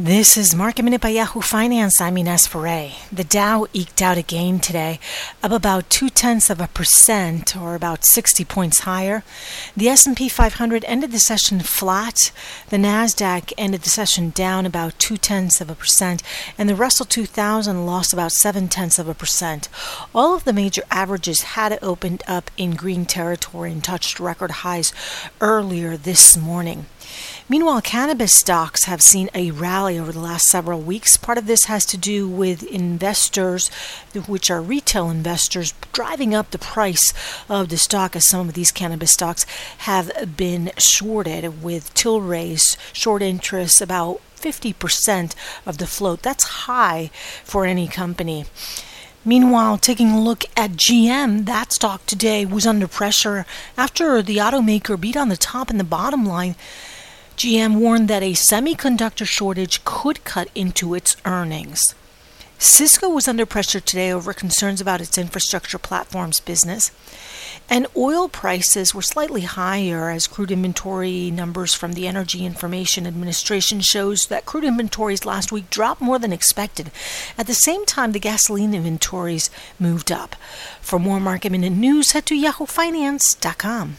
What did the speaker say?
This is Market Minute by Yahoo Finance. I'm Ines Ferre. The Dow eked out a gain today, up about two tenths of a percent, or about 60 points higher. The S&P 500 ended the session flat. The Nasdaq ended the session down about two tenths of a percent, and the Russell 2000 lost about seven tenths of a percent. All of the major averages had opened up in green territory and touched record highs earlier this morning. Meanwhile, cannabis stocks have seen a rally over the last several weeks. Part of this has to do with investors, which are retail investors, driving up the price of the stock as some of these cannabis stocks have been shorted with Tilray's short interest about 50% of the float. That's high for any company. Meanwhile, taking a look at GM, that stock today was under pressure after the automaker beat on the top and the bottom line. GM warned that a semiconductor shortage could cut into its earnings. Cisco was under pressure today over concerns about its infrastructure platforms business. And oil prices were slightly higher as crude inventory numbers from the Energy Information Administration shows that crude inventories last week dropped more than expected. At the same time, the gasoline inventories moved up. For more market minute news, head to yahoofinance.com.